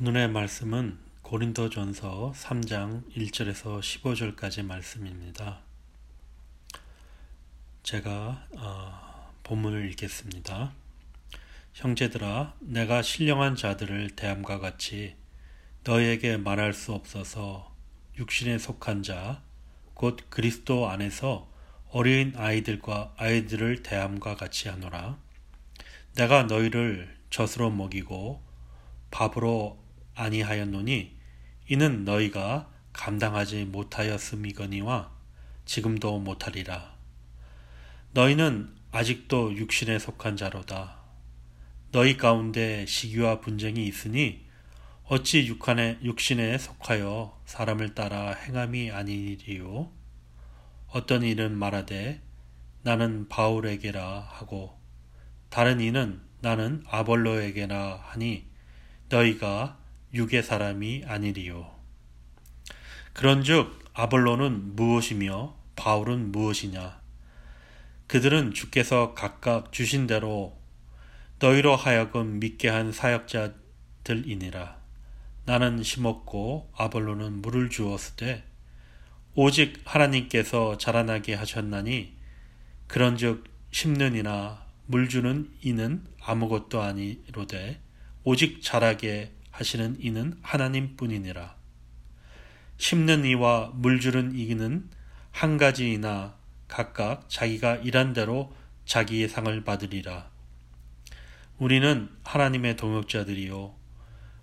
오늘의 말씀은 고린도전서 3장 1절에서 15절까지 말씀입니다. 제가 어, 본문을 읽겠습니다. 형제들아 내가 신령한 자들을 대함과 같이 너희에게 말할 수 없어서 육신에 속한 자 곧 그리스도 안에서 어린 아이들과 아이들을 대함과 같이 하노라. 내가 너희를 젖으로 먹이고 밥으로 아니하였노니 이는 너희가 감당하지 못하였음이거니와 지금도 못하리라. 너희는 아직도 육신에 속한 자로다. 너희 가운데 시기와 분쟁이 있으니 어찌 육한에, 육신에 속하여 사람을 따라 행함이 아니리요. 어떤 이는 말하되 나는 바울에게라 하고 다른 이는 나는 아볼로에게나 하니 너희가 육의 사람이 아니리요. 그런즉 아볼로는 무엇이며 바울은 무엇이냐? 그들은 주께서 각각 주신 대로 너희로 하여금 믿게 한 사역자들이니라. 나는 심었고 아볼로는 물을 주었으되 오직 하나님께서 자라나게 하셨나니 그런즉 심는 이나 물 주는 이는 아무것도 아니로되 오직 자라게 하시는 이는 하나님 뿐이니라. 심는 이와 물 주는 이는 한 가지이나 각각 자기가 일한 대로 자기의 상을 받으리라. 우리는 하나님의 동역자들이요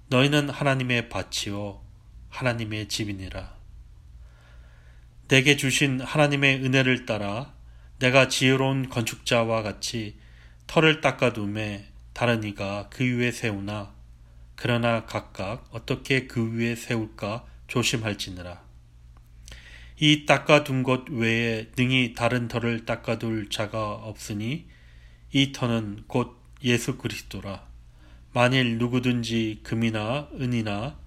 너희는 하나님의 밭이요 하나님의 집이니라. 내게 주신 하나님의 은혜를 따라 내가 지혜로운 건축자와 같이 털을 닦아둠에 다른 이가 그 위에 세우나 그러나 각각 어떻게 그 위에 세울까 조심할지니라. 이 닦아둔 것 외에 능히 다른 털을 닦아둘 자가 없으니 이 터는 곧 예수 그리스도라. 만일 누구든지 금이나 은이나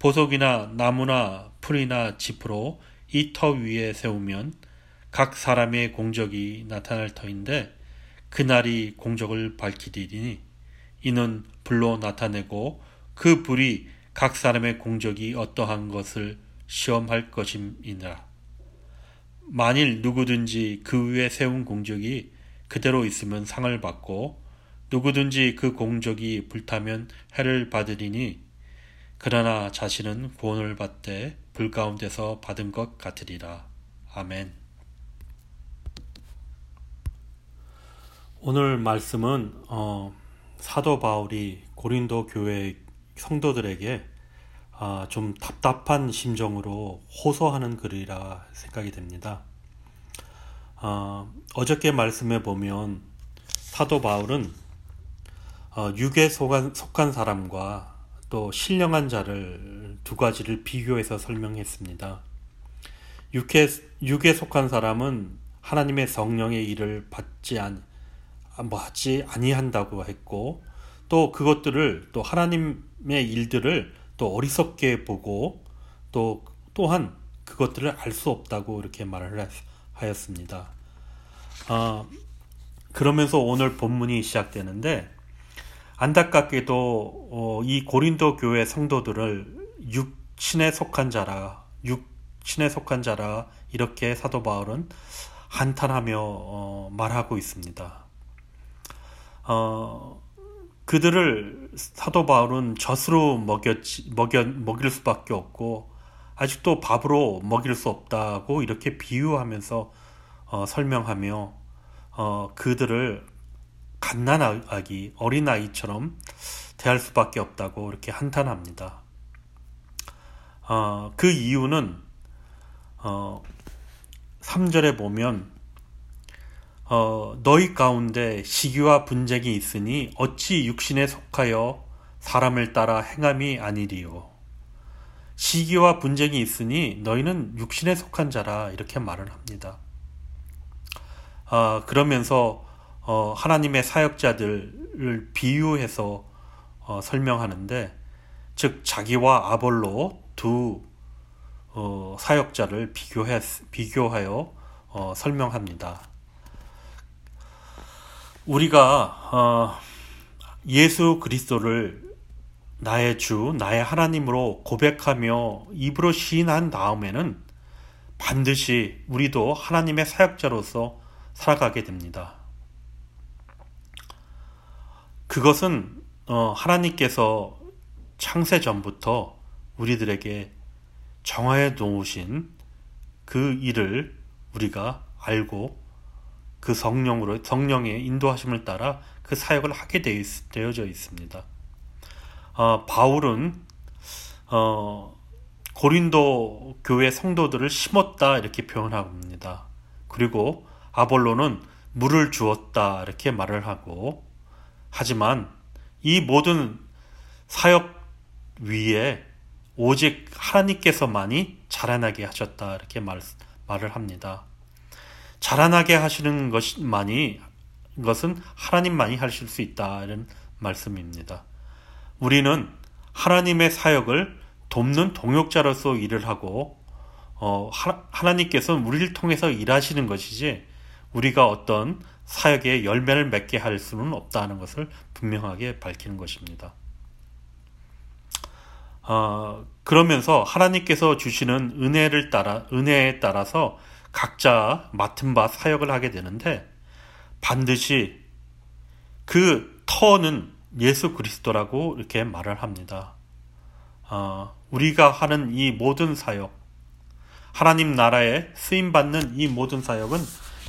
보석이나 나무나 풀이나 지프로 이 터 위에 세우면 각 사람의 공적이 나타날 터인데 그날이 공적을 밝히리니 이는 불로 나타내고 그 불이 각 사람의 공적이 어떠한 것을 시험할 것임이니라. 만일 누구든지 그 위에 세운 공적이 그대로 있으면 상을 받고 누구든지 그 공적이 불타면 해를 받으리니 그러나 자신은 구원을 받되 불 가운데서 받은 것 같으리라. 아멘. 오늘 말씀은 어, 사도 바울이 고린도 교회 성도들에게 아, 좀 답답한 심정으로 호소하는 글이라 생각이 됩니다. 어, 어저께 말씀해 보면 사도 바울은 어, 육에 속한, 속한 사람과 또 신령한 자를 두 가지를 비교해서 설명했습니다. 육에, 육에 속한 사람은 하나님의 성령의 일을 받지 않, 뭐 하지 아니한다고 했고 또 그것들을 또 하나님의 일들을 또 어리석게 보고 또 또한 그것들을 알 수 없다고 이렇게 말을 하였습니다. 아, 그러면서 오늘 본문이 시작되는데 안타깝게도 어, 이 고린도 교회 성도들을 육신에 속한 자라 육신에 속한 자라 이렇게 사도 바울은 한탄하며 어, 말하고 있습니다. 어, 그들을 사도 바울은 젖으로 먹였, 먹여, 먹일 수밖에 없고 아직도 밥으로 먹일 수 없다고 이렇게 비유하면서 어, 설명하며 어, 그들을 갓난아기 어린아이처럼 대할 수밖에 없다고 이렇게 한탄합니다. 어, 그 이유는 어, 3절에 보면 어, 너희 가운데 시기와 분쟁이 있으니 어찌 육신에 속하여 사람을 따라 행함이 아니리요. 시기와 분쟁이 있으니 너희는 육신에 속한 자라 이렇게 말을 합니다. 어, 그러면서 어, 하나님의 사역자들을 비유해서 어, 설명하는데 즉 자기와 아볼로 두 어, 사역자를 비교해, 비교하여 어, 설명합니다. 우리가 어, 예수 그리스도를 나의 주, 나의 하나님으로 고백하며 입으로 시인한 다음에는 반드시 우리도 하나님의 사역자로서 살아가게 됩니다. 그것은 어, 하나님께서 창세 전부터 우리들에게 정하여 놓으신 그 일을 우리가 알고 그 성령으로 성령의 인도하심을 따라 그 사역을 하게 되어져 있습니다. 어, 바울은 어, 고린도 교회 성도들을 심었다 이렇게 표현합니다. 그리고 아볼로는 물을 주었다 이렇게 말을 하고 하지만 이 모든 사역 위에 오직 하나님께서만이 자라나게 하셨다 이렇게 말, 말을 합니다. 자라나게 하시는 것만이 것은 하나님만이 하실 수 있다 이런 말씀입니다. 우리는 하나님의 사역을 돕는 동역자로서 일을 하고 어, 하, 나님께서는 우리를 통해서 일하시는 것이지 우리가 어떤 사역의 열매를 맺게 할 수는 없다는 것을 분명하게 밝히는 것입니다. 어, 그러면서 하나님께서 주시는 은혜를 따라 은혜에 따라서 각자 맡은 바 사역을 하게 되는데 반드시 그 터는 예수 그리스도라고 이렇게 말을 합니다. 어, 우리가 하는 이 모든 사역, 하나님 나라에 쓰임 받는 이 모든 사역은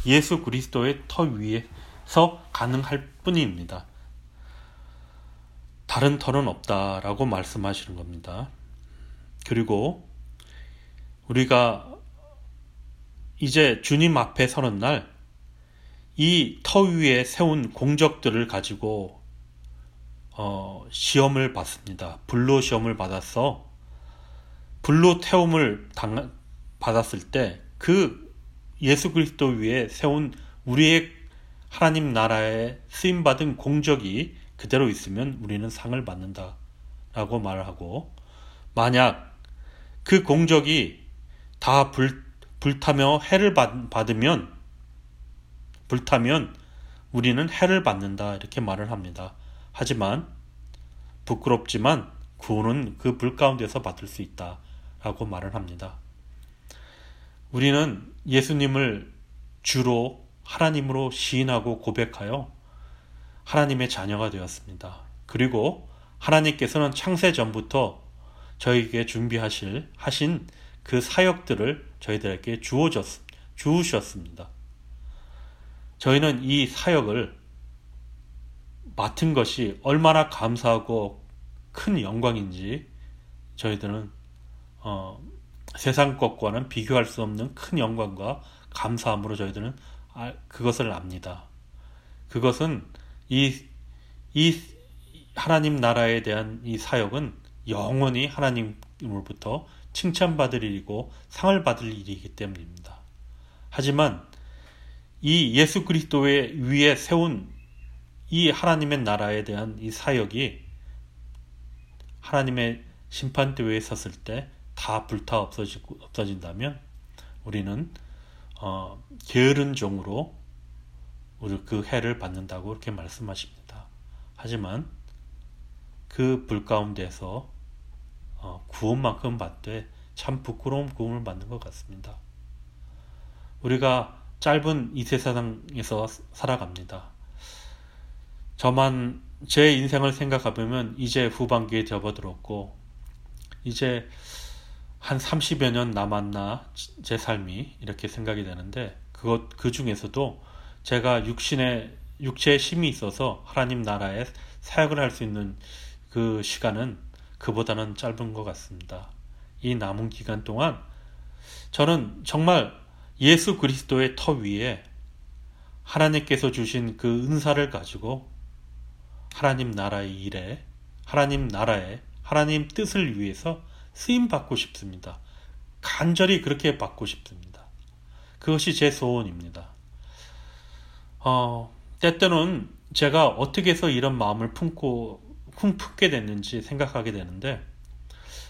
예수 그리스도의 터 위에서 가능할 뿐입니다. 다른 터는 없다라고 말씀하시는 겁니다. 그리고 우리가 이제 주님 앞에 서는 날 이 터 위에 세운 공적들을 가지고 어, 시험을 받습니다. 불로 시험을 받아서 불로 태움을 당, 받았을 때 그 예수 그리스도 위에 세운 우리의 하나님 나라에 쓰임 받은 공적이 그대로 있으면 우리는 상을 받는다. 라고 말을 하고, 만약 그 공적이 다 불, 불타며 해를 받, 받으면, 불타면 우리는 해를 받는다. 이렇게 말을 합니다. 하지만, 부끄럽지만 구원은 그 불 가운데서 받을 수 있다. 라고 말을 합니다. 우리는 예수님을 주로 하나님으로 시인하고 고백하여 하나님의 자녀가 되었습니다. 그리고 하나님께서는 창세 전부터 저에게 준비하실 하신 그 사역들을 저희들에게 주어졌 주우셨습니다. 저희는 이 사역을 맡은 것이 얼마나 감사하고 큰 영광인지 저희들은 어, 세상 것과는 비교할 수 없는 큰 영광과 감사함으로 저희들은 그것을 압니다. 그것은 이, 이 하나님 나라에 대한 이 사역은 영원히 하나님으로부터 칭찬받을 일이고 상을 받을 일이기 때문입니다. 하지만 이 예수 그리스도의 위에 세운 이 하나님의 나라에 대한 이 사역이 하나님의 심판대회에 섰을 때 다 불타 없어지고 없어진다면 우리는 어, 게으른 종으로 우리 그 해를 받는다고 이렇게 말씀하십니다. 하지만 그 불 가운데서 어, 구원만큼 받되 참 부끄러운 구원을 받는 것 같습니다. 우리가 짧은 이 세상에서 살아갑니다. 저만 제 인생을 생각해보면 이제 후반기에 접어들었고 이제 한 30여 년 남았나 제 삶이 이렇게 생각이 되는데 그것 그 중에서도 제가 육신의 육체의 힘이 있어서 하나님 나라에 사역을 할 수 있는 그 시간은 그보다는 짧은 것 같습니다. 이 남은 기간 동안 저는 정말 예수 그리스도의 터 위에 하나님께서 주신 그 은사를 가지고 하나님 나라의 일에 하나님 나라에 하나님 뜻을 위해서 쓰임 받고 싶습니다. 간절히 그렇게 받고 싶습니다. 그것이 제 소원입니다. 어, 때때는 제가 어떻게 해서 이런 마음을 품고 품게 됐는지 생각하게 되는데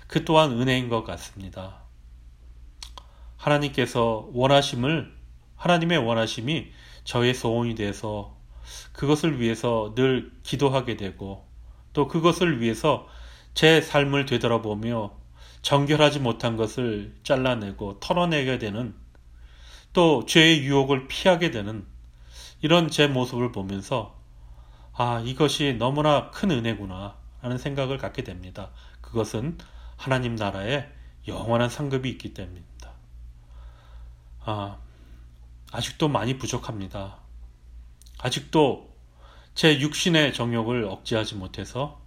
그 또한 은혜인 것 같습니다. 하나님께서 원하심을 하나님의 원하심이 저의 소원이 돼서 그것을 위해서 늘 기도하게 되고 또 그것을 위해서 제 삶을 되돌아보며 정결하지 못한 것을 잘라내고 털어내게 되는 또 죄의 유혹을 피하게 되는 이런 제 모습을 보면서 아, 이것이 너무나 큰 은혜구나 하는 생각을 갖게 됩니다. 그것은 하나님 나라에 영원한 상급이 있기 때문입니다. 아, 아직도 많이 부족합니다. 아직도 제 육신의 정욕을 억제하지 못해서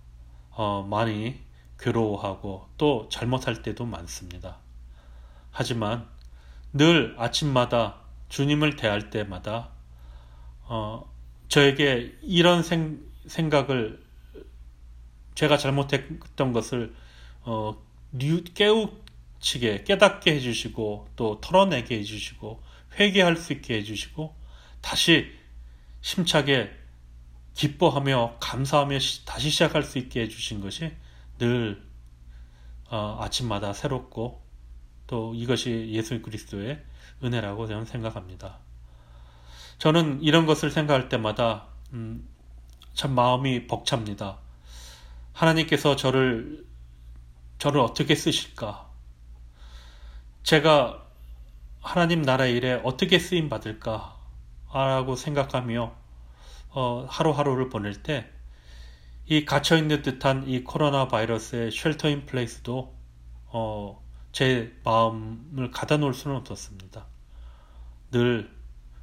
어, 많이 괴로워하고 또 잘못할 때도 많습니다. 하지만 늘 아침마다 주님을 대할 때마다 어, 저에게 이런 생, 생각을 제가 잘못했던 것을 어, 깨우치게 깨닫게 해주시고 또 털어내게 해주시고 회개할 수 있게 해주시고 다시 심차게 기뻐하며 감사하며 다시 시작할 수 있게 해주신 것이 늘 어, 아침마다 새롭고 또 이것이 예수 그리스도의 은혜라고 저는 생각합니다. 저는 이런 것을 생각할 때마다 음, 참 마음이 벅찹니다. 하나님께서 저를 저를 어떻게 쓰실까? 제가 하나님 나라 일에 어떻게 쓰임 받을까? 라고 생각하며 어, 하루하루를 보낼 때 이 갇혀 있는 듯한 이 코로나 바이러스의 shelter in place도 어, 제 마음을 가다 놓을 수는 없었습니다. 늘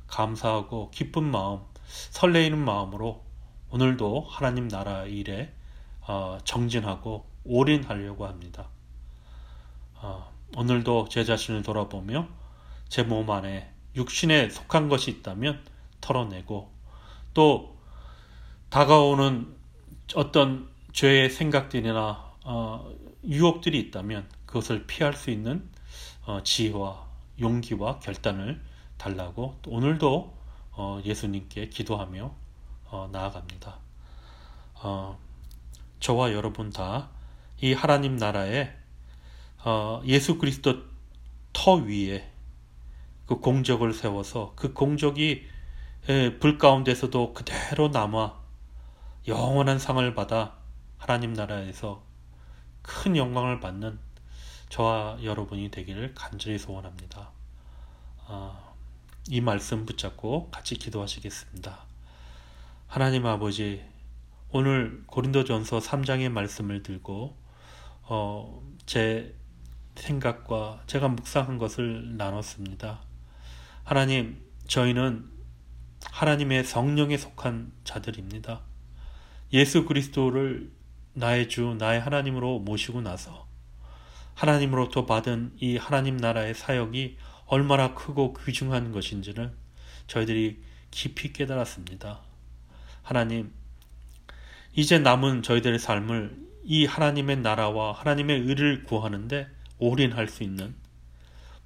감사하고 기쁜 마음, 설레이는 마음으로 오늘도 하나님 나라 일에 어, 정진하고 올인하려고 합니다. 어, 오늘도 제 자신을 돌아보며 제 몸 안에 육신에 속한 것이 있다면 털어내고 또 다가오는 어떤 죄의 생각들이나 어, 유혹들이 있다면 그것을 피할 수 있는 어, 지혜와 용기와 결단을 달라고 오늘도 어, 예수님께 기도하며 어, 나아갑니다. 어, 저와 여러분 다 이 하나님 나라에 어, 예수 그리스도 터 위에 그 공적을 세워서 그 공적이 불 가운데서도 그대로 남아 영원한 상을 받아 하나님 나라에서 큰 영광을 받는 저와 여러분이 되기를 간절히 소원합니다. 아, 이 말씀 붙잡고 같이 기도하시겠습니다. 하나님 아버지, 오늘 고린도전서 3장의 말씀을 들고 어, 제 생각과 제가 묵상한 것을 나눴습니다. 하나님, 저희는 하나님의 성령에 속한 자들입니다. 예수 그리스도를 나의 주, 나의 하나님으로 모시고 나서 하나님으로부터 받은 이 하나님 나라의 사역이 얼마나 크고 귀중한 것인지를 저희들이 깊이 깨달았습니다. 하나님, 이제 남은 저희들의 삶을 이 하나님의 나라와 하나님의 의를 구하는데 올인할 수 있는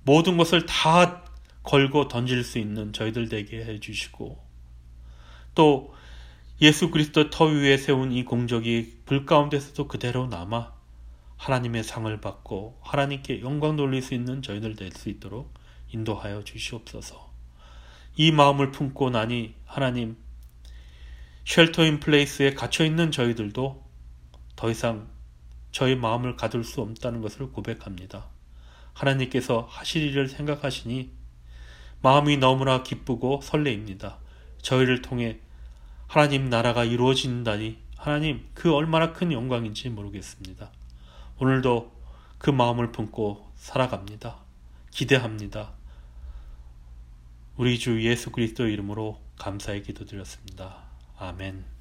모든 것을 다 걸고 던질 수 있는 저희들 되게 해주시고 또 예수 그리스도 터 위에 세운 이 공적이 불 가운데서도 그대로 남아 하나님의 상을 받고 하나님께 영광 돌릴 수 있는 저희들 될 수 있도록 인도하여 주시옵소서. 이 마음을 품고 나니 하나님 쉘터인 플레이스에 갇혀 있는 저희들도 더 이상 저희 마음을 가둘 수 없다는 것을 고백합니다. 하나님께서 하실 일을 생각하시니 마음이 너무나 기쁘고 설레입니다. 저희를 통해 하나님 나라가 이루어진다니 하나님 그 얼마나 큰 영광인지 모르겠습니다. 오늘도 그 마음을 품고 살아갑니다. 기대합니다. 우리 주 예수 그리스도 이름으로 감사의 기도드렸습니다. 아멘.